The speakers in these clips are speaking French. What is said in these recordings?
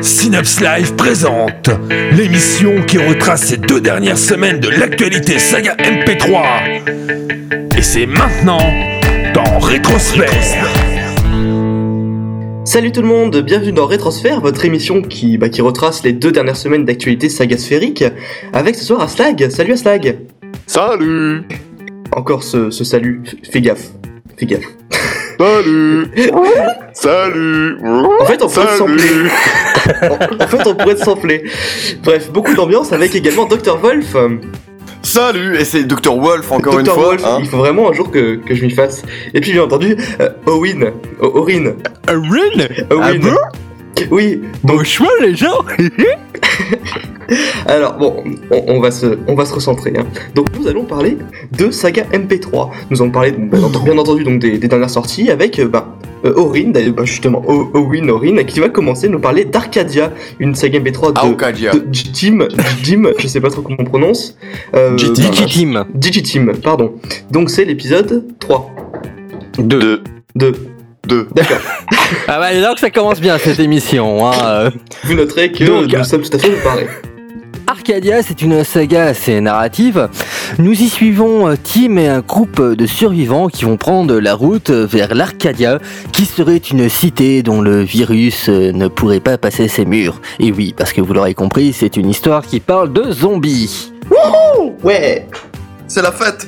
Synapse Live présente l'émission qui retrace ces deux dernières semaines de l'actualité saga MP3. Et c'est maintenant dans Rétrosphère. Salut tout le monde, bienvenue dans Rétrosphère, votre émission qui, bah, qui retrace les deux dernières semaines d'actualité saga sphérique, avec ce soir Aslag. Salut Aslag Salut Encore ce, ce salut, fais gaffe, fais gaffe. Salut Salut En fait, on pourrait sampler. En fait, on pourrait te sampler. Bref, beaucoup d'ambiance avec également Dr. Wolf. Salut Et c'est Dr. Wolf encore une fois. Wolf, hein. il faut vraiment un jour que, que je m'y fasse. Et puis, bien entendu, euh, Owen. O- Orin. Owen. bon? Oui, donc Bonsoir les gens Alors bon, on, on va se, on va se recentrer. hein. Donc nous allons parler de saga MP3. Nous allons parler bien, entendu, bien entendu donc des, des dernières sorties avec euh, bah, euh, Orin, bah, justement O- Owen Orin, qui va commencer à nous parler d'Arcadia, une saga MP3 de, de Jim, Jim, je sais pas trop comment on prononce. Euh, bah, Digiteam, pardon. Donc c'est l'épisode 3. 2. 2. 2. D'accord. Ah bah donc ça commence bien cette émission hein. euh. Vous noterez que Donc, nous sommes tout à fait préparés. Arcadia, c'est une saga assez narrative. Nous y suivons euh, Tim et un groupe de survivants qui vont prendre la route vers l'Arcadia, qui serait une cité dont le virus euh, ne pourrait pas passer ses murs. Et oui, parce que vous l'aurez compris, c'est une histoire qui parle de zombies. Ouais. C'est la fête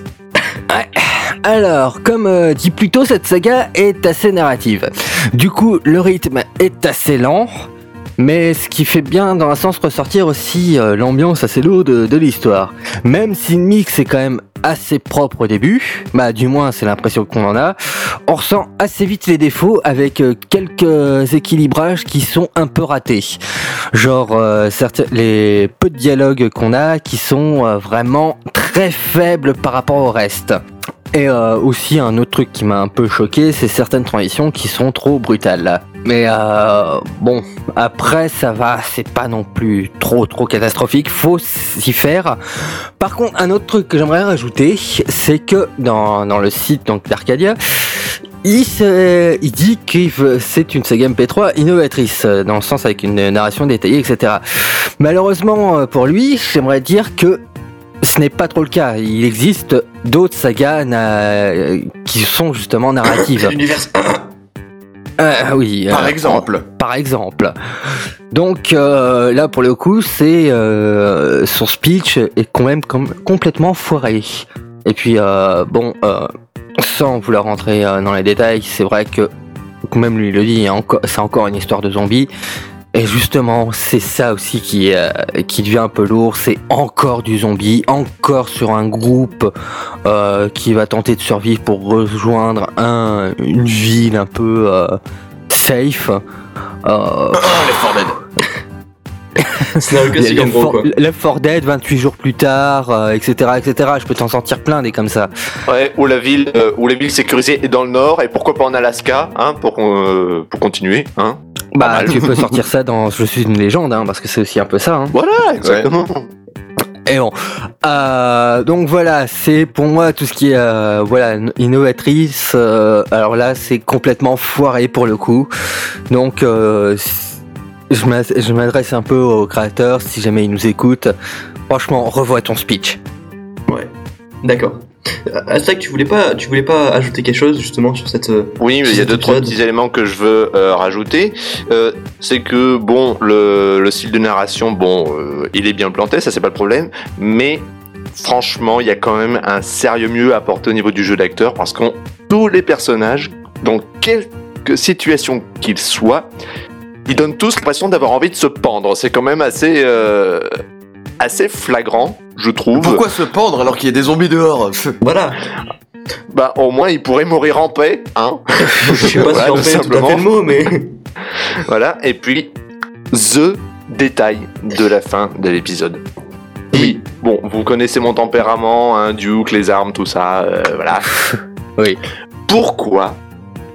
Alors, comme euh, dit plus tôt, cette saga est assez narrative. Du coup, le rythme est assez lent, mais ce qui fait bien dans un sens ressortir aussi euh, l'ambiance assez lourde de, l'histoire. Même si le mix est quand même assez propre au début, bah du moins c'est l'impression qu'on en a, on ressent assez vite les défauts avec euh, quelques équilibrages qui sont un peu ratés. Genre euh, les peu de dialogues qu'on a qui sont vraiment très faibles par rapport au reste. Et aussi un autre truc qui m'a un peu choqué, c'est certaines transitions qui sont trop brutales. Mais euh, bon, après ça va, c'est pas non plus trop trop catastrophique, faut s'y faire. Par contre, un autre truc que j'aimerais rajouter, c'est que dans, dans le site d'Arcadia, il, il dit que c'est une saga MP3 innovatrice, euh, dans le sens avec une narration détaillée, etc. Malheureusement euh, pour lui, j'aimerais dire que ce n'est pas trop le cas. Il existe d'autres sagas na- qui sont justement narratives. Euh, oui. Par euh, exemple. par exemple. Donc euh, là, pour le coup, c'est son speech est quand même com- complètement foiré. Et puis bon, sans vouloir rentrer dans les détails, c'est vrai que même lui le dit, encore- c'est encore une histoire de zombies. Et justement, c'est ça aussi qui, euh, qui devient un peu lourd. C'est encore du zombie, encore sur un groupe euh, qui va tenter de survivre pour rejoindre un, une ville un peu euh, safe. Euh, Les Left gros 4 quoi. Left 4 Dead 28 jours plus tard, euh, etc., etc. Je peux t'en sortir plein des comme ça. Ouais, ou la ville, euh, où les villes sécurisées est dans le nord, et pourquoi pas en Alaska, hein, pour, euh, pour continuer, hein. Bah, mal. tu peux sortir ça dans Je suis une légende, hein, parce que c'est aussi un peu ça. Hein. Voilà, exactement. Et bon, euh, donc voilà, c'est pour moi tout ce qui est euh, voilà innovatrice. euh, alors là, c'est complètement foiré pour le coup. Donc euh, je m'a- je m'adresse un peu aux créateurs si jamais ils nous écoutent. Franchement, revois ton speech. D'accord. Aztec, tu voulais pas, tu voulais pas ajouter quelque chose justement sur cette. euh, Oui, mais il y a deux, trois petits éléments que je veux euh, rajouter. Euh, c'est que, bon, le, le style de narration, bon, euh, il est bien planté, ça c'est pas le problème, mais franchement, il y a quand même un sérieux mieux apporté au niveau du jeu d'acteur, parce que tous les personnages, dans quelque situation qu'ils soient, ils donnent tous l'impression d'avoir envie de se pendre. C'est quand même assez, euh, assez flagrant, je trouve. Pourquoi se pendre alors qu'il y a des zombies dehors Voilà. Bah, au moins, ils pourraient mourir en paix, hein Je sais pas Voilà, si tout à simplement. fait le mot, mais. Voilà, et puis the détail de la fin de l'épisode. Oui, bon, vous connaissez mon tempérament, hein, Duke, les armes, tout ça, euh, voilà. Oui. Pourquoi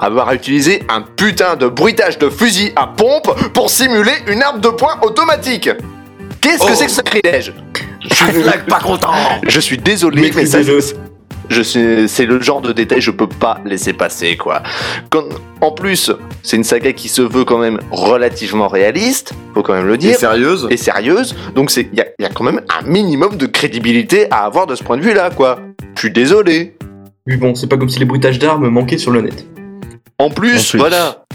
avoir utilisé un putain de bruitage de fusil à pompe pour simuler une arme de poing automatique? Qu'est-ce que Oh. c'est que ce sacrilège? Je suis pas content Je suis désolé, mais ça, je c'est le genre de détail que je peux pas laisser passer, quoi. Quand- en plus, c'est une saga qui se veut quand même relativement réaliste, faut quand même le Et dire. sérieuse Et sérieuse, donc c'est, il y a, y a quand même un minimum de crédibilité à avoir de ce point de vue-là, quoi. Je suis désolé. Oui, bon, c'est pas comme si les bruitages d'armes manquaient sur le net. En plus, En plus. voilà.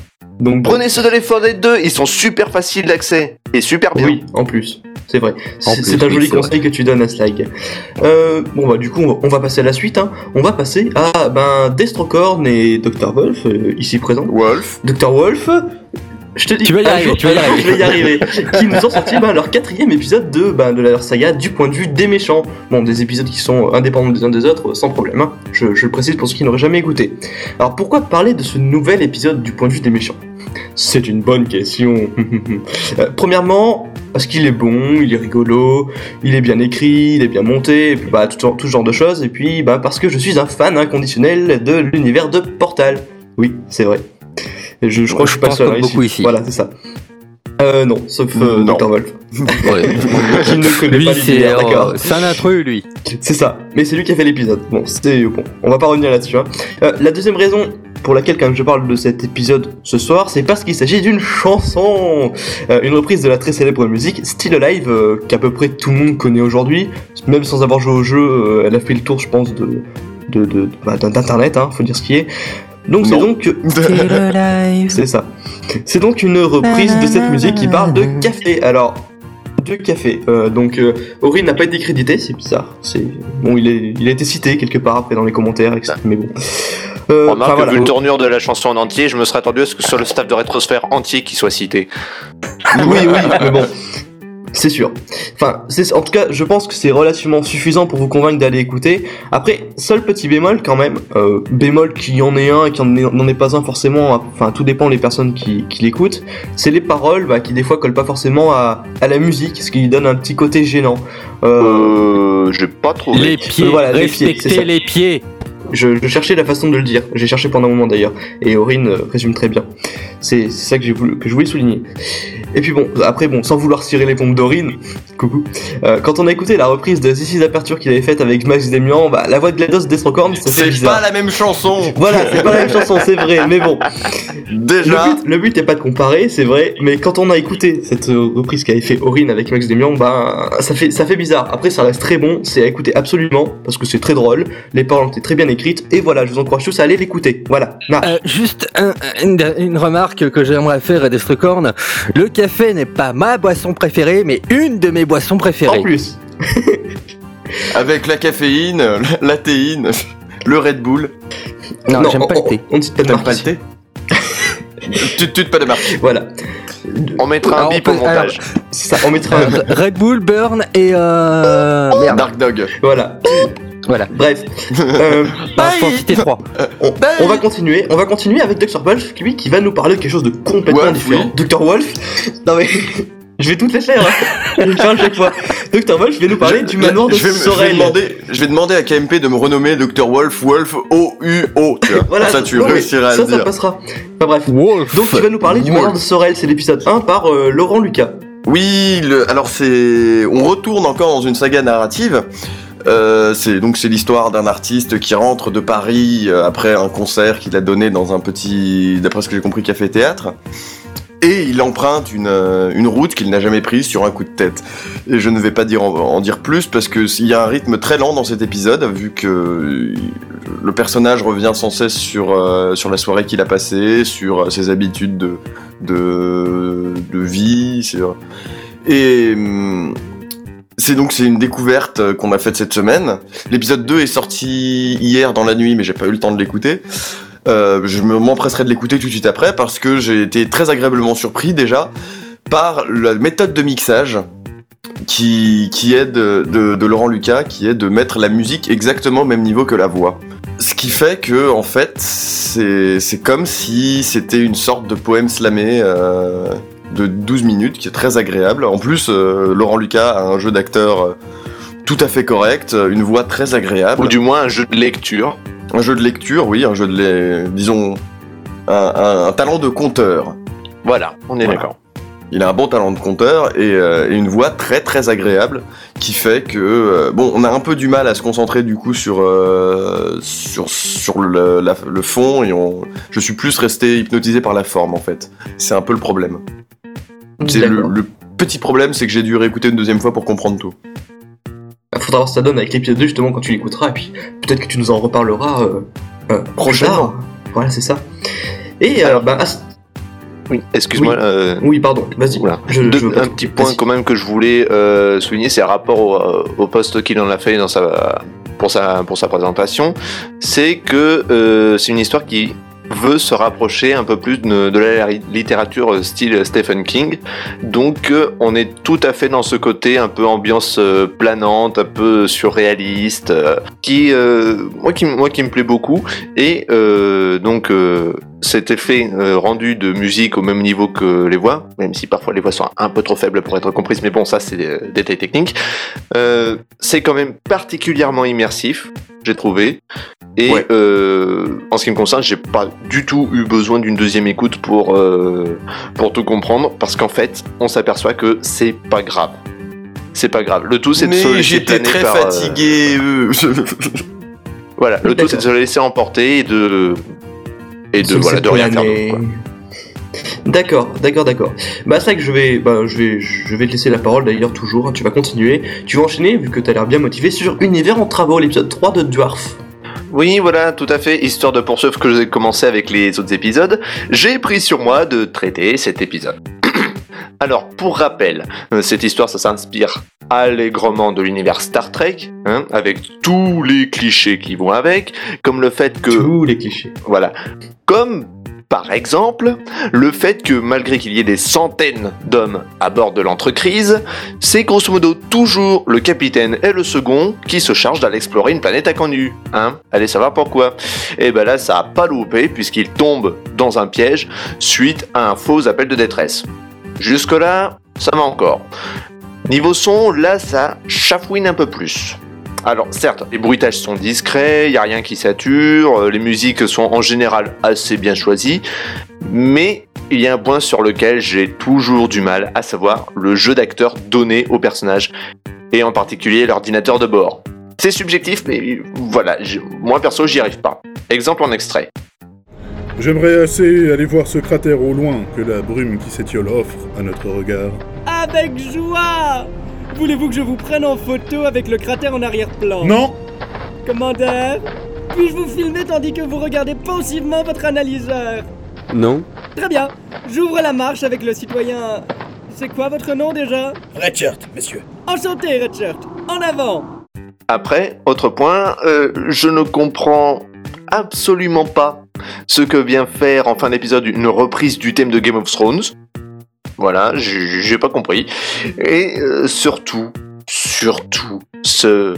Donc, Prenez ceux de Left 4 Dead 2, ils sont super faciles d'accès et super bien. Oui, en plus, c'est vrai. C'est un joli conseil que tu donnes à Slag. Euh, bon bah du coup, on va, on va passer à la suite. Hein. On va passer à ben Destrocorn et Dr Wolf euh, ici présents. Wolf Dr Wolf, je te dis, Tu vas y arriver, jour- tu vas y arriver. je vais y arriver. qui nous ont sorti ben, leur quatrième épisode de, ben, de leur saga du point de vue des méchants. Bon, des épisodes qui sont indépendants des uns des autres, sans problème. hein. Je, je le précise pour ceux qui n'auraient jamais écouté. Alors pourquoi parler de ce nouvel épisode du point de vue des méchants? C'est une bonne question. Euh, premièrement, parce qu'il est bon, il est rigolo, il est bien écrit, il est bien monté, et puis bah tout, tout ce genre de choses. Et puis bah parce que je suis un fan inconditionnel de l'univers de Portal. Oui, c'est vrai. Et Je, je crois que je suis pas le seul beaucoup ici. Voilà, c'est ça. Euh, non, sauf euh, Non. Dr. Wolf, Ouais. ne connaît lui, pas l'univers, d'accord. c'est un intrus, lui. C'est ça, mais c'est lui qui a fait l'épisode. Bon, c'était bon, on va pas revenir là-dessus. Hein. Euh, la deuxième raison pour laquelle quand même je parle de cet épisode ce soir, c'est parce qu'il s'agit d'une chanson, Euh, une reprise de la très célèbre musique Still Alive, euh, qu'à peu près tout le monde connaît aujourd'hui, même sans avoir joué au jeu, euh, elle a fait le tour, je pense, de de, de- bah, d'internet, hein, faut dire ce qui est. Donc c'est donc c'est ça. C'est donc une reprise de cette musique qui parle de café. Alors, de café. Euh, donc, euh, Ori n'a pas été crédité, c'est bizarre. C'est bon, il, est, il a été cité quelque part après dans les commentaires, etc. Mais bon. Euh, Remarque enfin, que voilà. vu le tournure de la chanson en entier, je me serais attendu à ce que ce soit le staff de Rétrosphère entier qui soit cité. Oui, oui, mais bon. C'est sûr. Enfin, c'est, en tout cas, je pense que c'est relativement suffisant pour vous convaincre d'aller écouter. Après, seul petit bémol quand même, euh, bémol qui en est un et qui est- n'en est pas un forcément, enfin tout dépend des personnes qui, qui l'écoutent, c'est les paroles bah, qui des fois collent pas forcément à, à la musique, ce qui lui donne un petit côté gênant. Euh, Euh, j'ai pas trouvé. Les pieds, voilà, respectez les pieds. je, je cherchais la façon de le dire, j'ai cherché pendant un moment d'ailleurs, et Aurine euh, résume très bien. C'est c'est ça que, j'ai voulu, que je voulais souligner. Et puis bon, après bon, sans vouloir tirer les pompes d'Aurine, coucou, euh, quand on a écouté la reprise de This is Aperture qu'il avait faite avec Max Demian, bah, la voix de GLaDOS Destrocorn, C'est pas la même chanson Voilà, c'est pas la même chanson, c'est vrai, mais bon. Déjà Le but, le but est pas de comparer, c'est vrai, mais quand on a écouté cette euh, reprise qu'avait fait Aurine avec Max Demian, bah ça fait ça fait bizarre. Après ça reste très bon, c'est à écouter absolument parce que c'est très drôle, les paroles ont été très bien écrites et voilà, je vous encourage tous à aller l'écouter. Voilà. Euh, juste un- une, une remarque que j'aimerais faire à Destrocorn. Le café n'est pas ma boisson préférée, mais une de mes boissons en préférées. plus, Avec la caféine, la théine, le Red Bull. Non, j'aime on, pas le thé. On ne cite pas de T'aimes marque pas le thé Tu tu pas de marque. Voilà. On mettra un Alors, bip au montage. Ça, on mettra un... Euh, Red Bull, Burn et euh... merde. Dark Dog. Voilà. Voilà. Bref. Euh, Bah, faut en citer trois. on, on va continuer, on va continuer avec Dr. Wolf, lui, qui va nous parler de quelque chose de complètement Wolf, différent. Dr. Wolf Non mais... Je vais toutes les faire, hein. Je vais le faire à chaque fois. Dr. Wolf vient nous parler Je- du manoir de je vais, je vais Sorel. demander, je vais demander à KMP de me renommer Dr. Wolf, Wolf, O-U-O. tu vois. Voilà, ça, tu non, réussiras à ça, le ça dire. passera. Enfin bref. Wolf. Donc tu vas nous parler du Wolf. manoir de Sorel, c'est l'épisode 1 par euh, Laurent Lucas. Oui, le- alors c'est, on retourne encore dans une saga narrative. Euh, c'est donc c'est l'histoire d'un artiste qui rentre de Paris euh, après un concert qu'il a donné dans un petit, d'après ce que j'ai compris, café théâtre. Et il emprunte une, euh, une route qu'il n'a jamais prise sur un coup de tête. Et je ne vais pas dire en, dire plus parce que il y a un rythme très lent dans cet épisode vu que le personnage revient sans cesse sur sur la soirée qu'il a passée, sur ses habitudes de de, de vie, sur et hum, c'est donc une découverte euh, qu'on a faite cette semaine. L'épisode 2 est sorti hier dans la nuit, mais j'ai pas eu le temps de l'écouter. Euh, je me- m'empresserai de l'écouter tout de suite après parce que j'ai été très agréablement surpris déjà par la méthode de mixage qui, est de, Laurent Lucas, qui est de mettre la musique exactement au même niveau que la voix. Ce qui fait que, en fait, c'est c'est comme si c'était une sorte de poème slamé euh, de 12 minutes, qui est très agréable. En plus, euh, Laurent Lucas a un jeu d'acteur euh, tout à fait correct, euh, une voix très agréable. Ou du moins un jeu de lecture. Un jeu de lecture, oui, un jeu de... disons... Un, un- un talent de conteur. Voilà, on est Voilà. d'accord. Il a un bon talent de conteur et, euh, et une voix très très agréable qui fait que euh, bon, on a un peu du mal à se concentrer du coup sur euh, sur sur le, la- le fond et on, je suis plus resté hypnotisé par la forme en fait. C'est un peu le problème. C'est le, petit problème, c'est que j'ai dû réécouter une deuxième fois pour comprendre tout. Bah, Faudra voir ce que ça donne avec l'épisode 2 justement quand tu l'écouteras et puis peut-être que tu nous en reparleras Prochainement. Voilà, c'est ça. Et alors, bah, ah, Oui, excuse-moi. Oui. euh, oui, pardon, vas-y. Un petit point quand même que je voulais euh, souligner, c'est rapport au, euh, au poste qu'il en a fait dans sa, pour, sa, pour sa présentation, c'est que euh, c'est une histoire qui veut se rapprocher un peu plus de, de la littérature style Stephen King. Donc on est tout à fait dans ce côté un peu ambiance planante, un peu surréaliste, qui, moi, qui, moi qui me plaît beaucoup. Et donc cet effet euh, rendu de musique au même niveau que les voix, même si parfois les voix sont un peu trop faibles pour être comprises, mais bon ça c'est des euh, détails techniques, euh, c'est quand même particulièrement immersif, j'ai trouvé. Et Ouais. euh, en ce qui me concerne, j'ai pas du tout eu besoin d'une deuxième écoute pour, pour tout comprendre, parce qu'en fait, on s'aperçoit que c'est pas grave. C'est pas grave. Le tout, c'est de se laisser j'étais très par, fatigué. Voilà, le tout, c'est de se laisser emporter et de et de voilà rien faire d'autre. D'accord, d'accord, d'accord. Bah c'est vrai que je vais, bah, je vais, je vais te laisser la parole d'ailleurs toujours. hein, tu vas continuer. Tu vas enchaîner vu que t'as l'air bien motivé sur Univers en travaux, l'épisode 3 de Dwarf. Oui, voilà, tout à fait. Histoire de poursuivre ce que j'ai commencé avec les autres épisodes, j'ai pris sur moi de traiter cet épisode. Alors, pour rappel, euh, cette histoire, ça s'inspire allègrement de l'univers Star Trek, hein, avec tous les clichés qui vont avec, comme le fait que Tous les clichés. Voilà. Comme, par exemple, le fait que malgré qu'il y ait des centaines d'hommes à bord de l'entrecrise, c'est grosso modo toujours le capitaine et le second qui se chargent d'aller explorer une planète inconnue. Hein Allez savoir pourquoi. Et ben là, ça a pas loupé puisqu'il tombe dans un piège suite à un faux appel de détresse. Jusque-là, ça va encore. Niveau son, là, ça chafouine un peu plus. Alors certes, les bruitages sont discrets, il n'y a rien qui sature, euh, les musiques sont en général assez bien choisies, mais il y a un point sur lequel j'ai toujours du mal, à savoir le jeu d'acteur donné au personnage, et en particulier l'ordinateur de bord. C'est subjectif, mais voilà, moi perso j'y arrive pas. Exemple en extrait. J'aimerais assez aller voir ce cratère au loin que la brume qui s'étiole offre à notre regard. Avec joie Voulez-vous que je vous prenne en photo avec le cratère en arrière-plan? Non Commandeur Puis-je vous filmer tandis que vous regardez pensivement votre analyseur? Non Très bien. J'ouvre la marche avec le citoyen... C'est quoi votre nom déjà? Redshirt, monsieur. Enchanté, Redshirt. En avant Après, autre point, euh, je ne comprends absolument pas ce que vient faire en fin d'épisode une reprise du thème de Game of Thrones. Voilà, j'ai pas compris. Et euh, surtout, surtout, ce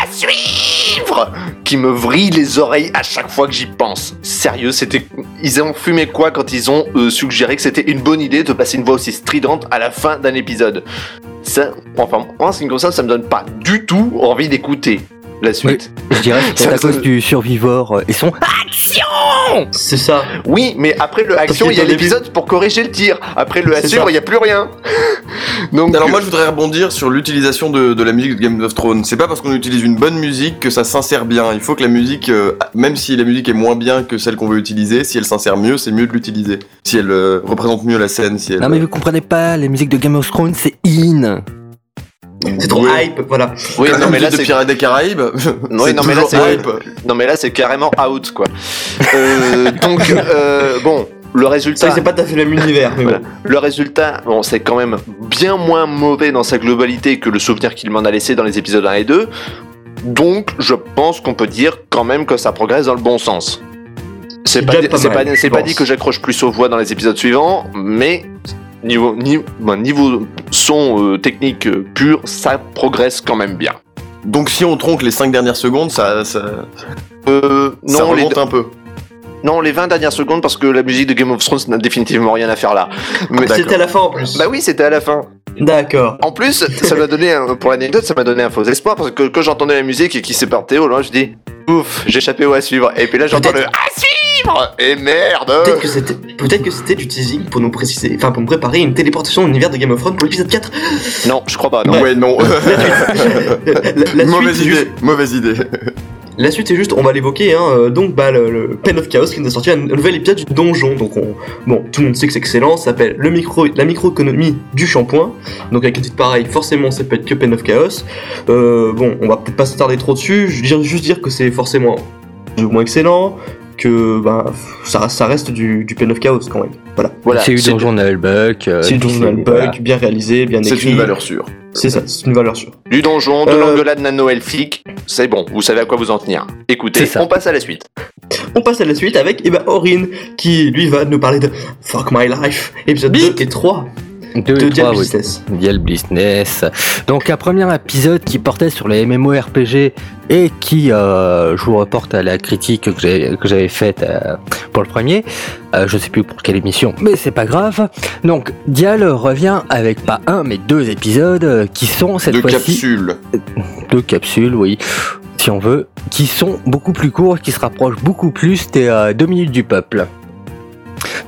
à suivre qui me vrille les oreilles à chaque fois que j'y pense. Sérieux, c'était. Ils ont fumé quoi quand ils ont euh, suggéré que c'était une bonne idée de passer une voix aussi stridente à la fin d'un épisode? Enfin, en ce qui me ça me donne pas du tout envie d'écouter la suite. Je dirais que c'est à cause du survivor euh, et son C'est ça. Oui, mais après le action, il y a l'épisode pour corriger le tir. Après le ça. il n'y a plus rien. Donc, Alors moi je voudrais rebondir sur l'utilisation de, de la musique de Game of Thrones. C'est pas parce qu'on utilise une bonne musique que ça s'insère bien. Il faut que la musique, euh, même si la musique est moins bien que celle qu'on veut utiliser, si elle s'insère mieux, c'est mieux de l'utiliser. Si elle euh, représente mieux la scène, si elle. Non mais vous comprenez pas, les musiques de Game of Thrones c'est in C'est trop Ouais. hype, voilà. oui, non mais là de c'est Pirates des Caraïbes. Oui, non, mais là, c'est- hype. non mais là c'est carrément out quoi. Euh, donc euh, bon, le Ça, résultat, c'est pas tout à fait le même univers, mais Voilà. bon. le résultat, bon, c'est quand même bien moins mauvais dans sa globalité que le souvenir qu'il m'en a laissé dans les épisodes 1 et 2. Donc, je pense qu'on peut dire quand même que ça progresse dans le bon sens. C'est pas, pas dit que j'accroche plus aux voix dans les épisodes suivants, mais niveau, niveau, ben, niveau son euh, technique euh, pur, ça progresse quand même bien. Donc si on tronque les 5 dernières secondes, ça, ça, Euh, ça non, les, remonte un peu. Non, les 20 dernières secondes parce que la musique de Game of Thrones n'a définitivement rien à faire là. Mais, D'accord. C'était à la fin en plus. bah oui, c'était à la fin. D'accord. En plus, ça m'a donné, un- pour l'anecdote, ça m'a donné un faux espoir parce que quand j'entendais la musique et qu'il s'est parté au loin, je dis Ouf, j'ai échappé au à suivre. Et puis là, j'entends le à suivre Et merde Peut-être que c'était peut-être que c'était du teasing pour nous préciser, enfin pour nous préparer une téléportation dans l'univers de Game of Thrones pour l'épisode 4. Non, je crois pas, non. Ouais, non. La, la mauvaise suite, idée, juste- mauvaise idée. La suite c'est juste, on va l'évoquer, hein, euh, donc bah, le, Pen of Chaos qui nous a sorti un, un nouvel épisode du donjon. Donc on, bon, tout le monde sait que c'est excellent, ça s'appelle le micro, la microéconomie du shampoing. Donc avec un titre pareil, forcément ça peut être que Pen of Chaos. Euh, bon, on va peut-être pas s'attarder trop dessus, je veux juste dire que c'est forcément du moins excellent, que bah, ça, ça reste du, du Pen of Chaos quand même. Voilà. Voilà, c'est eu c'est- Donjon Nullbuck. euh, C'est du voilà. Bug, bien réalisé, bien C'est écrit. une valeur sûre. C'est ça, c'est une valeur sûre. Du donjon, de Euh, l'engueulade nano-elfique, c'est bon, vous savez à quoi vous en tenir. Écoutez, C'est on passe à la suite. On passe à la suite avec eh ben, Orin, qui lui va nous parler de Fuck My Life, épisode 2 et 3 Deux de et oui. Dial Business. Donc un premier épisode qui portait sur les MMORPG et qui, euh, je vous reporte à la critique que j'avais faite euh, pour le premier. Euh, je sais plus pour quelle émission, mais c'est pas grave. Donc Dial revient avec pas un mais deux épisodes euh, qui sont cette fois-ci capsules. deux capsules, oui, si on veut, qui sont beaucoup plus courts, qui se rapprochent beaucoup plus des euh, deux minutes du peuple.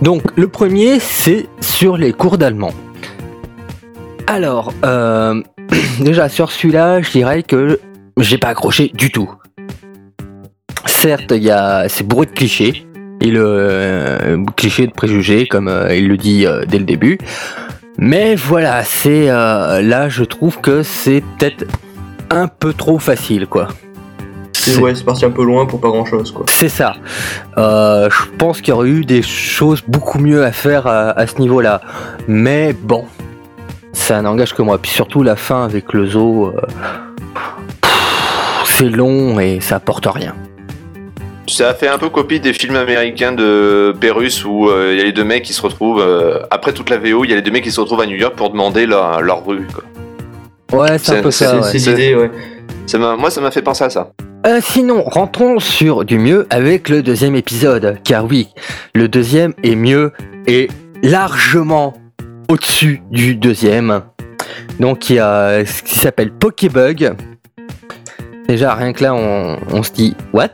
Donc le premier, c'est sur les cours d'allemand. Alors, euh, déjà sur celui-là, je dirais que j'ai pas accroché du tout. Certes, il y a c'est bourré de clichés et le euh, cliché de préjugés, comme euh, il le dit dès le début. Mais voilà, c'est là, je trouve que c'est peut-être un peu trop facile, quoi. C'est ouais, c'est parti un peu loin pour pas grand chose quoi. c'est ça. Je pense qu'il y aurait eu des choses beaucoup mieux à faire à, à ce niveau-là. Mais bon, ça n'engage que moi. Puis surtout la fin avec le zoo, euh, c'est long et ça apporte rien. Ça a fait un peu copie des films américains de Pérus où euh, il y a les deux mecs qui se retrouvent, euh, après toute la VO, il y a les deux mecs qui se retrouvent à New York pour demander leur, leur rue. Quoi. Ouais, c'est un peu ça. C'est ouais. l'idée, ouais. Ça moi, ça m'a fait penser à ça. Euh, sinon, rentrons sur du mieux avec le deuxième épisode. Car oui, le deuxième est mieux et largement au-dessus du deuxième. Donc il y a ce qui s'appelle Pokébug. Déjà, rien que là, on, se dit what?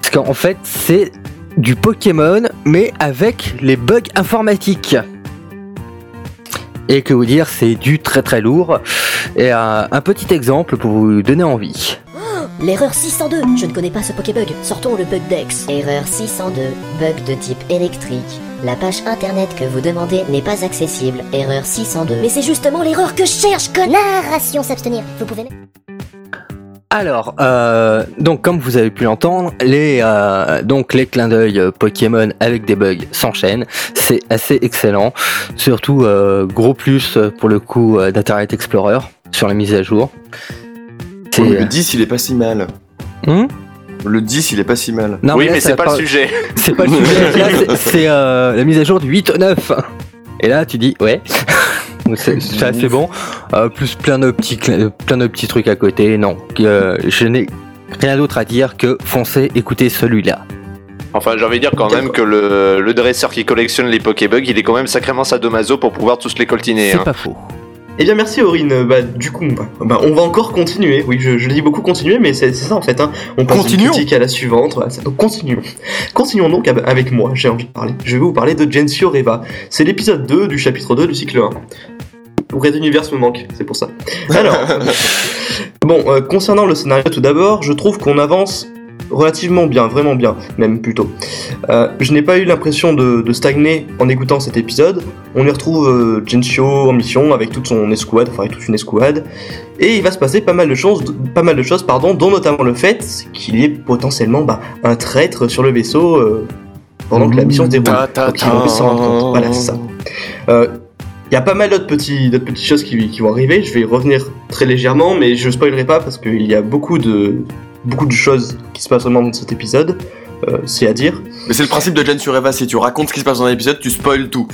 Parce qu'en fait, c'est du Pokémon, mais avec les bugs informatiques. Et que vous dire, c'est du très très lourd. Et un- un petit exemple pour vous donner envie. L'erreur 602, je ne connais pas ce Pokébug. Sortons le bug Dex. Erreur 602, bug de type électrique. La page internet que vous demandez n'est pas accessible. Erreur 602. Mais c'est justement l'erreur que je cherche, connard narration s'abstenir. Vous pouvez mettre... Alors, euh, donc comme vous avez pu l'entendre, les euh, donc les clins d'œil euh, Pokémon avec des bugs s'enchaînent. C'est assez excellent. Surtout euh, gros plus pour le coup d'Internet Explorer sur la mise à jour. C'est- Le 10, il est pas si mal. Hmm? Le 10, il est pas si mal. Non, oui, mais ça c'est pas le sujet. C'est pas le sujet. C'est- euh, la mise à jour du 8 au 9. Et là, tu dis ouais. Donc, C'est bon. Euh, plus plein de petits cl- plein de petits trucs à côté. Non, euh, je n'ai rien d'autre à dire que foncez écoutez celui-là. Enfin, j'ai envie de dire quand même que le, le dresseur qui collectionne les Pokébugs, il est quand même sacrément sadomaso pour pouvoir tous les coltiner. C'est hein. pas faux. Eh bien merci Aurine, bah du coup, bah, bah, on va encore continuer, oui je, je dis beaucoup continuer, mais c'est ça en fait, hein. on passe d'une critique à la suivante, voilà, donc continuons. Continuons donc avec moi, j'ai envie de parler. Je vais vous parler de Gensio Reva, c'est l'épisode 2 du chapitre 2 du cycle 1. Red Universe me manque, c'est pour ça. Alors, bon, euh, concernant le scénario tout d'abord, je trouve qu'on avance relativement bien, vraiment bien, même plutôt. Euh, je n'ai pas eu l'impression de, de stagner en écoutant cet épisode. On y retrouve euh, Gensio en mission avec toute son escouade, enfin avec toute une escouade, et il va se passer pas mal de choses, pas mal de choses, pardon, dont notamment le fait qu'il y ait potentiellement bah, un traître sur le vaisseau euh, pendant que la mission se déroule. Ta, ta, Donc, ils vont s'en rendre compte. Voilà, c'est ça. Euh, Il y a pas mal d'autres petites choses qui, qui vont arriver. Je vais y revenir très légèrement, mais je spoilerai pas parce qu'il y a beaucoup de, beaucoup de choses qui se passent vraiment dans cet épisode. Euh, c'est à dire. Mais c'est le principe de Jen sur Eva, si tu racontes ce qui se passe dans un épisode, tu spoil tout.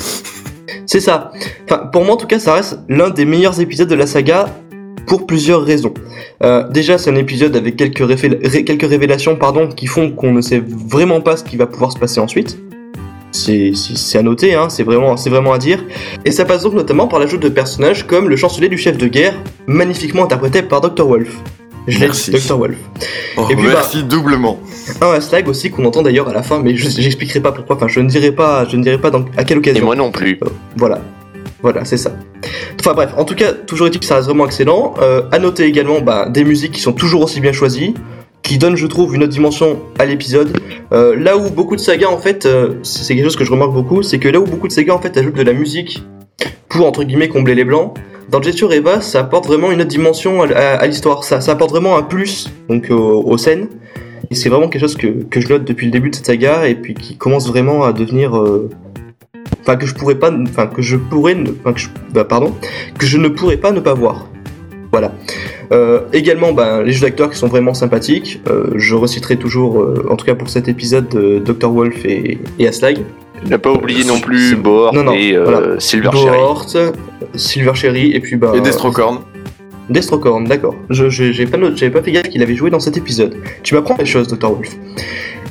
C'est ça. Enfin, pour moi, en tout cas, ça reste l'un des meilleurs épisodes de la saga pour plusieurs raisons. Euh, déjà, c'est un épisode avec quelques, révéla- ré- quelques révélations pardon, qui font qu'on ne sait vraiment pas ce qui va pouvoir se passer ensuite. C'est à noter, hein, c'est vraiment, c'est vraiment à dire. Et ça passe donc notamment par l'ajout de personnages comme le chancelier du chef de guerre, magnifiquement interprété par Dr. Wolf. Je l'ai dit, Dr. Wolf. Oh, Et puis, bah- merci doublement. Un hashtag aussi qu'on entend d'ailleurs à la fin, mais je j'expliquerai pas pourquoi. Enfin, je ne dirai pas, je ne dirai pas dans, à quelle Et occasion. moi non plus. Voilà. Voilà, c'est ça. Enfin bref, en tout cas, toujours est-il que ça reste vraiment excellent. Euh, à noter également bah, des musiques qui sont toujours aussi bien choisies, qui donnent, je trouve, une autre dimension à l'épisode. Euh, là où beaucoup de sagas, en fait, euh, c'est c'est quelque chose que je remarque beaucoup, c'est que là où beaucoup de sagas, en fait, ajoutent de la musique pour, entre guillemets, combler les blancs, dans Gesture Eva, ça apporte vraiment une autre dimension à, à- à l'histoire. Ça, ça apporte vraiment un plus donc, aux, aux scènes. Et c'est vraiment quelque chose que, que je note depuis le début de cette saga, et puis qui commence vraiment à devenir... euh, enfin que je pourrais pas enfin que je pourrais enfin que je, bah, pardon que je ne pourrais pas ne pas voir voilà Euh, également bah, les jeux d'acteurs qui sont vraiment sympathiques Euh, je reciterai toujours euh, en tout cas pour cet épisode Dr Wolf et, et Aslag Ne pas oublier non plus non, et voilà. Silver. Bohort, Silver Cherry et puis bah Et Destrocorn. Destrocorn, d'accord. J'ai pas, j'avais pas fait gaffe qu'il avait joué dans cet épisode. Tu m'apprends les choses, Dr. Wolf.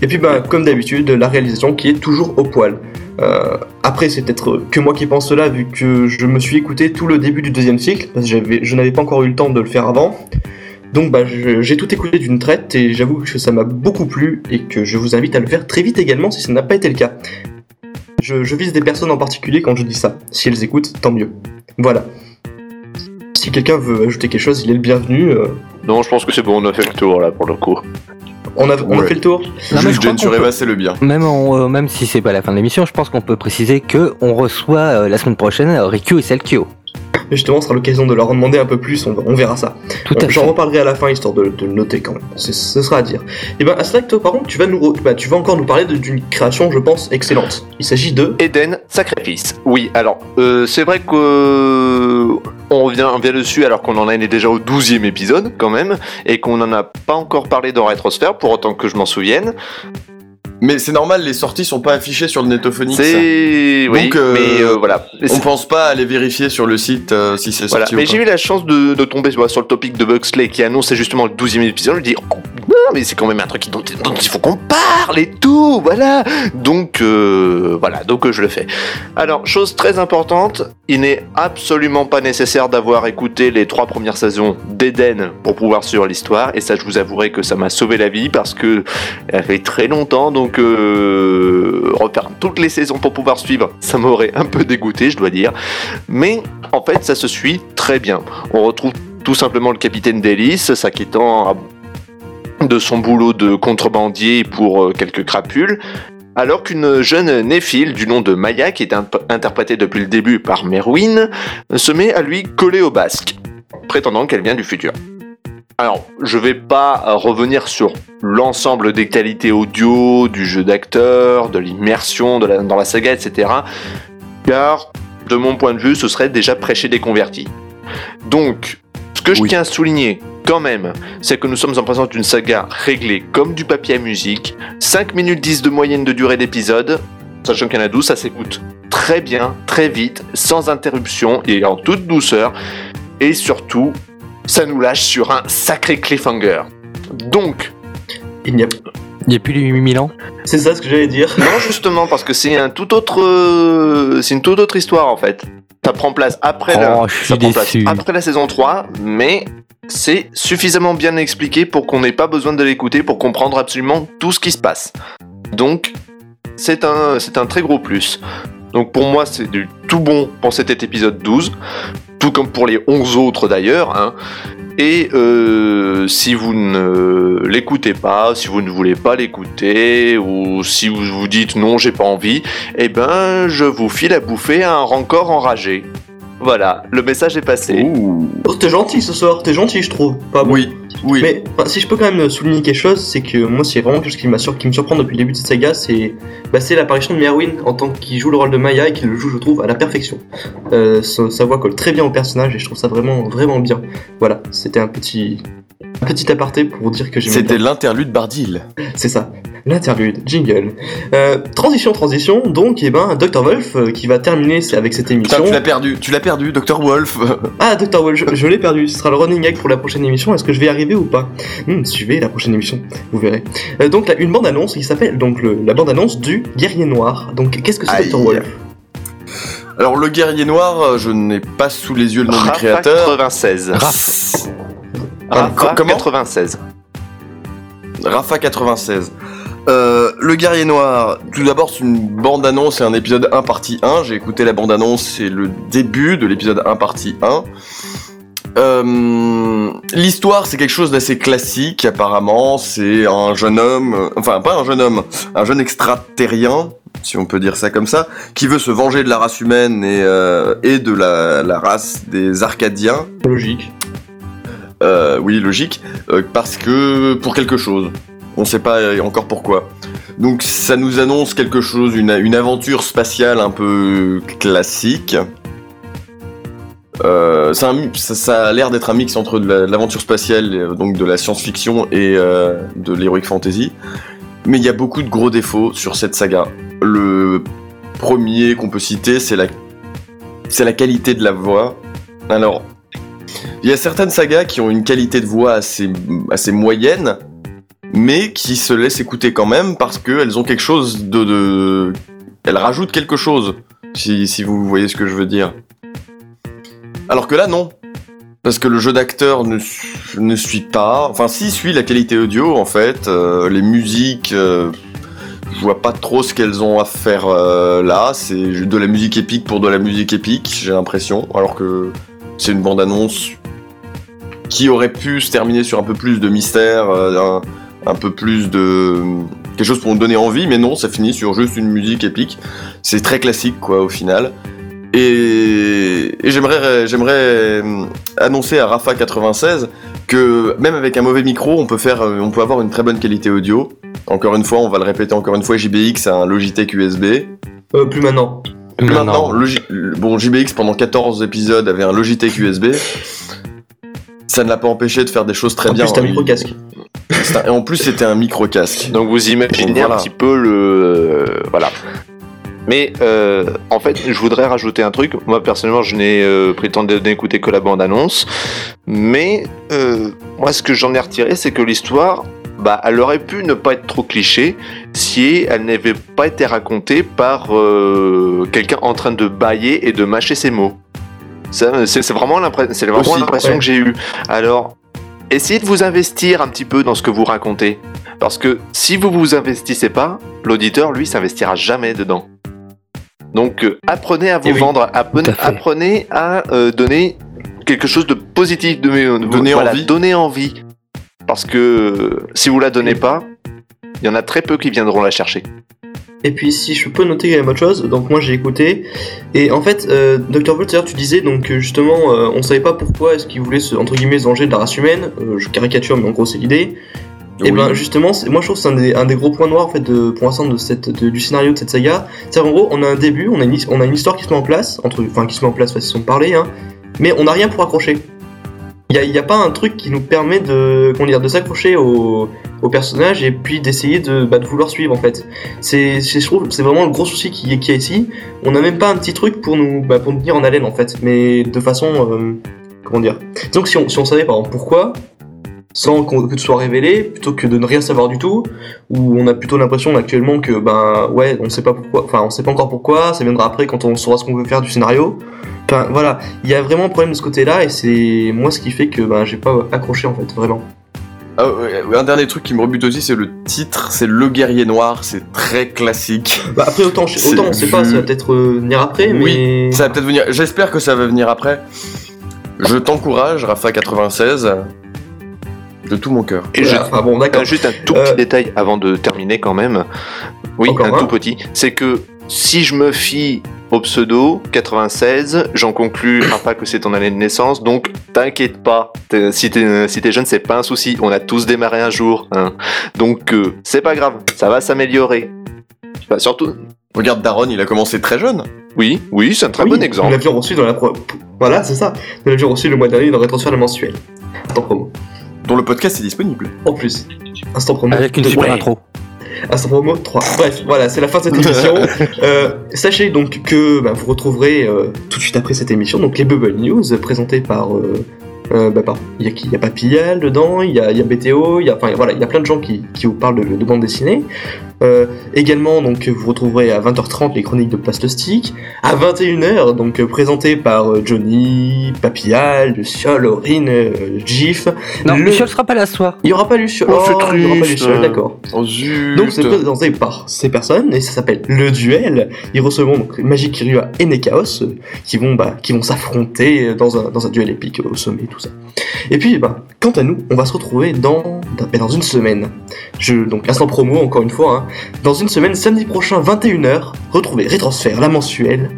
Et puis, bah, comme d'habitude, la réalisation qui est toujours au poil. Euh, après, c'est peut-être que moi qui pense cela, vu que je me suis écouté tout le début du deuxième cycle, parce que j'avais, je n'avais pas encore eu le temps de le faire avant. Donc, bah, j'ai tout écouté d'une traite et j'avoue que ça m'a beaucoup plu et que je vous invite à le faire très vite également si ça n'a pas été le cas. Je, je vise des personnes en particulier quand je dis ça. Si elles écoutent, tant mieux. Voilà. Si quelqu'un veut ajouter quelque chose, il est le bienvenu. euh, Non, je pense que c'est bon, on a fait le tour là pour le coup. on a, on a Ouais. fait le tour? Non, mais je Juste crois Jen qu'on sur peut- Eva, c'est le bien. Même, en, euh, même si c'est pas la fin de l'émission, je pense qu'on peut préciser que on reçoit euh, la semaine prochaine euh, Rikyu et Selkio. Mais justement, ce sera l'occasion de leur en demander un peu plus, on, on verra ça. Tout Euh, J'en reparlerai à la fin, histoire de, de le noter quand même. Ce sera à dire. Et ben, Aslak, toi, par contre, tu vas, nous re- bah, tu vas encore nous parler de- d'une création, je pense, excellente. Il s'agit de... Eden Sacrifice. Oui, alors, euh, c'est vrai que euh, on revient, on revient dessus alors qu'on en est déjà au 12e épisode quand même, et qu'on n'en a pas encore parlé dans Rétrosphère, pour autant que je m'en souvienne. Mais c'est normal, les sorties sont pas affichées sur le Netophonix. C'est... Oui, Donc, euh, mais euh, voilà. On pense pas à aller vérifier sur le site euh, si c'est Voilà. sorti Mais j'ai eu la chance de, de tomber voilà, sur le topic de Buxley qui annonçait justement le 12e épisode. Je dis, oh, mais c'est quand même un truc dont, dont il faut qu'on parle et tout, voilà. Donc, euh, voilà, donc euh, je le fais. Alors, chose très importante, il n'est absolument pas nécessaire d'avoir écouté les trois premières saisons d'Eden pour pouvoir suivre l'histoire. Et ça, je vous avouerai que ça m'a sauvé la vie parce que elle fait très longtemps, donc euh, refaire toutes les saisons pour pouvoir suivre, ça m'aurait un peu dégoûté, je dois dire. Mais en fait, ça se suit très bien. On retrouve tout simplement le capitaine d'hélice s'acquittant à- de son boulot de contrebandier pour euh, quelques crapules. Alors qu'une jeune néphile du nom de Maya, qui est interprétée depuis le début par Merwin, se met à lui coller au basque, prétendant qu'elle vient du futur. Alors, je vais pas euh, revenir sur l'ensemble des qualités audio, du jeu d'acteur, de l'immersion dans la saga, etc. Car, de mon point de vue, ce serait déjà prêcher des convertis. Donc, ce que je Oui. tiens à souligner quand même, c'est que nous sommes en présence d'une saga réglée comme du papier à musique, 5 minutes 10 de moyenne de durée d'épisode, sachant qu'il y en a 12, ça s'écoute très bien, très vite, sans interruption et en toute douceur, et surtout, ça nous lâche sur un sacré cliffhanger. Donc, Il n'y a... Il n'y a plus les 8000 ans C'est ça ce que j'allais dire. non justement parce que c'est un tout autre, euh, c'est une toute autre histoire en fait. Ça prend place après Oh, la, je suis ça prend place déçu. après la saison 3, mais c'est suffisamment bien expliqué pour qu'on n'ait pas besoin de l'écouter pour comprendre absolument tout ce qui se passe. Donc, c'est un, c'est un très gros plus. Donc pour moi, c'est du tout bon pour cet épisode 12, tout comme pour les 11 autres d'ailleurs. hein. Et euh, si vous ne l'écoutez pas, si vous ne voulez pas l'écouter, ou si vous vous dites non, j'ai pas envie, eh ben je vous file à bouffer un rancor enragé. Voilà, le message est passé. Oh, t'es gentil ce soir, t'es gentil, je trouve. Pas bon. Oui, oui. Mais si je peux quand même souligner quelque chose, c'est que moi, c'est vraiment quelque chose qui, m'a sur- qui me surprend depuis le début de cette saga, c'est bah, c'est l'apparition de Merwin en tant qu'il joue le rôle de Maya et qu'il le joue, je trouve, à la perfection. Euh, sa, sa voix colle très bien au personnage et je trouve ça vraiment, vraiment bien. Voilà, c'était un petit, un petit aparté pour dire que j'aimais C'était l'interlude Bardil. C'est ça, l'interlude, jingle. Euh, transition, transition, donc, et ben, Dr. Wolf euh, qui va terminer avec cette émission. Putain, tu l'as perdu, tu l'as perdu, Dr. Wolf. Ah, Dr. Wolf, je, je l'ai perdu. Ce sera le running gag pour la prochaine émission. Est-ce que je vais y arriver ou pas Hmm, Suivez la prochaine émission, vous verrez. Euh, donc, là, une bande-annonce qui s'appelle donc le- la bande-annonce du Guerrier Noir. Donc, qu'est-ce que c'est. Dr. Wolf? Alors, le guerrier noir, euh, je n'ai pas sous les yeux le nom du Rafa créateur. 96. Raph. Rafa comment 96. Rafa 96. Euh, le guerrier noir, tout d'abord c'est une bande-annonce, c'est un épisode 1 partie 1, j'ai écouté la bande-annonce, c'est le début de l'épisode 1 partie 1. Euh, L'histoire c'est quelque chose d'assez classique apparemment, c'est un jeune homme, enfin pas un jeune homme, un jeune extraterrien, si on peut dire ça comme ça, qui veut se venger de la race humaine et, euh, et de la, la race des Arcadiens. Logique. Euh, oui, logique, parce que pour quelque chose. On sait pas encore pourquoi. Donc ça nous annonce quelque chose, une, une aventure spatiale un peu classique. Euh, ça, a l'air d'être un mix entre l'aventure spatiale, euh, donc de la science-fiction et euh, de l'heroic fantasy. Mais il y a beaucoup de gros défauts sur cette saga. Le premier qu'on peut citer, c'est la, qualité de la voix. Alors, il y a certaines sagas qui ont une qualité de voix assez, moyenne, mais qui se laissent écouter quand même parce qu'elles ont quelque chose de. Elles rajoutent quelque chose, si vous voyez ce que je veux dire. Alors que là, non. Parce que le jeu d'acteur ne, su- ne suit pas. Enfin, si, suit la qualité audio, en fait. Euh, les musiques, euh, je vois pas trop ce qu'elles ont à faire euh, là. C'est de la musique épique pour de la musique épique, j'ai l'impression. Alors que c'est une bande-annonce qui aurait pu se terminer sur un peu plus de mystère, un, un peu plus de quelque chose pour nous donner envie, mais non, ça finit sur juste une musique épique. C'est très classique, quoi, au final. Et, et j'aimerais, j'aimerais euh, annoncer à Rafa 96 que même avec un mauvais micro, on peut faire, euh, on peut avoir une très bonne qualité audio. Encore une fois, on va le répéter encore une fois, JBX a un Logitech USB. Euh, plus maintenant. Maintenant, Logi- bon, JBX pendant 14 épisodes avait un Logitech USB. Ça ne l'a pas empêché de faire des choses très En bien. plus, un c'est un- Et en plus, c'était un micro-casque. Donc vous imaginez Voilà. un petit peu le... euh, voilà. Mais euh, en fait, je voudrais rajouter un truc. Moi, personnellement, je n'ai euh, prétendu d'écouter que la bande-annonce. Mais euh, moi, ce que j'en ai retiré, c'est que l'histoire, bah, elle aurait pu ne pas être trop cliché si elle n'avait pas été racontée par euh, quelqu'un en train de bailler et de mâcher ses mots. C'est vraiment l'impression ouais. que j'ai eue. Alors, essayez de vous investir un petit peu dans ce que vous racontez. Parce que si vous vous investissez pas, l'auditeur, lui, s'investira jamais dedans. Donc, euh, apprenez à vous Eh oui, vendre, apprenez, à fait. apprenez à euh, donner quelque chose de positif, de, de- Donner voilà, envie. donner envie. Parce que euh, si vous la donnez pas, il y en a très peu qui viendront la chercher. Et puis si je peux noter même autre chose, donc moi j'ai écouté, et en fait, euh, Dr. D'ailleurs tu disais donc que justement euh, on savait pas pourquoi est-ce qu'il voulait se, entre guillemets se venger de la race humaine, Euh, je caricature mais en gros c'est l'idée. Et Oui. ben justement, moi je trouve que c'est un des, un des gros points noirs en fait de, pour l'instant de cette, de- du scénario de cette saga. C'est en gros on a un début, on a une, his- on a une histoire qui se met en place, entre, enfin qui se met en place façon de parler, hein, mais on n'a rien pour accrocher. Il n'y a, pas un truc qui nous permet de, comment dire, de s'accrocher au, au personnage et puis d'essayer de, bah, de vouloir suivre en fait. C'est, c'est- je trouve, c'est vraiment le gros souci qui est, qui est ici. On n'a même pas un petit truc pour nous, bah, pour nous tenir en haleine en fait, mais de façon, euh, comment dire. Donc si on, si on savait par exemple pourquoi, sans qu'on- que tout soit révélé, plutôt que de ne rien savoir du tout, où on a plutôt l'impression actuellement que ben ouais, on sait pas pourquoi, enfin on sait pas encore pourquoi, ça viendra après quand on saura ce qu'on veut faire du scénario. Enfin voilà, il y a vraiment un problème de ce côté-là et c'est moi ce qui fait que ben j'ai pas accroché en fait, vraiment. Ah, ouais, un dernier truc qui me rebute aussi, c'est le titre, c'est Le Guerrier Noir, c'est très classique. Bah après autant, autant on sait pas, ça va peut-être euh, venir après, mais Oui, ça va peut-être venir. J'espère que ça va venir après. Je t'encourage, Rafa 96, de tout mon cœur. Et je, Voilà, enfin, bon d'accord. Euh, Juste un tout Euh, petit détail avant de terminer quand même. Oui, Encore un un tout petit. C'est que si je me fie au pseudo 96, j'en conclus pas que c'est ton année de naissance, donc t'inquiète pas. Si t'es si jeune, c'est pas un souci. On a tous démarré un jour. hein. Donc euh, c'est pas grave, ça va s'améliorer. Enfin, surtout. Regarde Daron, il a commencé très jeune. Oui, oui, c'est un très Oui, bon Nous exemple. l'avions reçu dans la pro... Voilà, c'est ça. Nous l'avions reçu le mois dernier dans le rétransfert mensuel. Instant promo. Dont le podcast est disponible. En plus. Instant promo. Avec une super Ouais. intro. Instant promo 3. Bref, voilà, c'est la fin de cette émission. Euh, sachez donc que bah, vous retrouverez euh, tout de suite après cette émission donc les Bubble News présentées par. Euh, euh, bah, il y a qui? Il y a Papillal dedans, il y a, il y a BTO, il y a, enfin voilà, il y a plein de gens qui, qui vous parlent de, de bande dessinée. Euh, également, donc, vous retrouverez à 20h30 les chroniques de Plastic. À 21h, donc, euh, présenté par euh, Johnny, Papillal, Luciol, Aurine, euh, Gif. Non, Le- Michel sera pas là ce soir. Il y aura pas Luciol. Oh, c'est il y aura pas. Luciol, d'accord. Oh. Donc c'est présenté par ces personnes et ça s'appelle le duel. Ils recevront donc Magic Kirua et Nekaos euh, qui vont bah, qui vont s'affronter dans un, dans un duel épique au sommet tout ça. Et puis bah quant à nous, on va se retrouver dans dans, dans une semaine. Je donc instant promo encore une fois. hein. Dans une semaine, samedi prochain 21h, retrouvez Rétransfert la mensuelle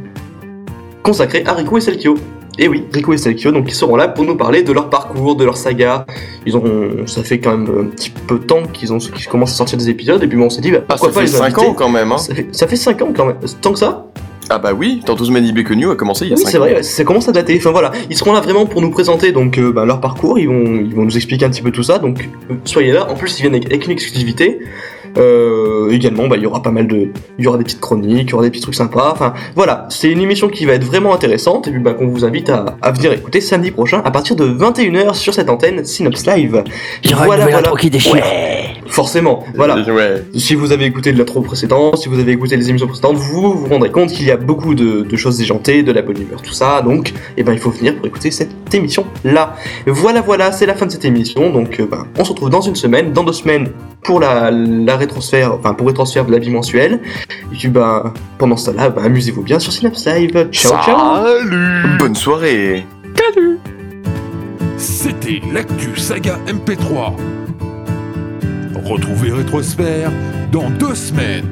consacrée à Riku et Selkio. Et oui, Riku et Selkio, donc ils seront là pour nous parler de leur parcours, de leur saga. Ils ont, ça fait quand même un petit peu de temps qu'ils ont, qu'ils commencent à sortir des épisodes. Et puis bon, on s'est dit, bah, Ah, pourquoi ça pas fait les 5 inviter ans quand même, hein. ça fait, ça fait 5 ans quand même. Tant que ça Ah bah oui, Tantous Many Be Connu a commencé il y a Oui, 5 c'est vrai, ça commence à dater. Enfin voilà, ils seront là vraiment pour nous présenter donc euh, bah, leur parcours. Ils vont, ils vont nous expliquer un petit peu tout ça. Donc euh, soyez là. En plus, ils viennent avec, avec une exclusivité. Euh, également, bah, il y aura pas mal de, il y aura des petites chroniques, il y aura des petits trucs sympas. Enfin voilà, c'est une émission qui va être vraiment intéressante et puis bah, qu'on vous invite à, à venir écouter samedi prochain à partir de 21h sur cette antenne Synops Live. Il y aura une nouvelle intro qui déchire. Ouais, forcément. Voilà. Ouais. Si vous avez écouté de l'intro précédente, si vous avez écouté les émissions précédentes, vous vous rendrez compte qu'il y a beaucoup de, de choses déjantées, de la bonne humeur, tout ça. Donc, eh ben, il faut venir pour écouter cette émission là. Voilà, voilà, c'est la fin de cette émission. Donc, euh, ben, on se retrouve dans une semaine, dans deux semaines pour la, la rétransfert, enfin pour rétransfert de la bimensuelle. Et puis, ben, pendant ce temps-là, ben, amusez-vous bien sur Synapse Live. Ciao, ciao. Salut Bonne soirée C'était l'actu saga MP3. Retrouvez Rétrosphère dans deux semaines.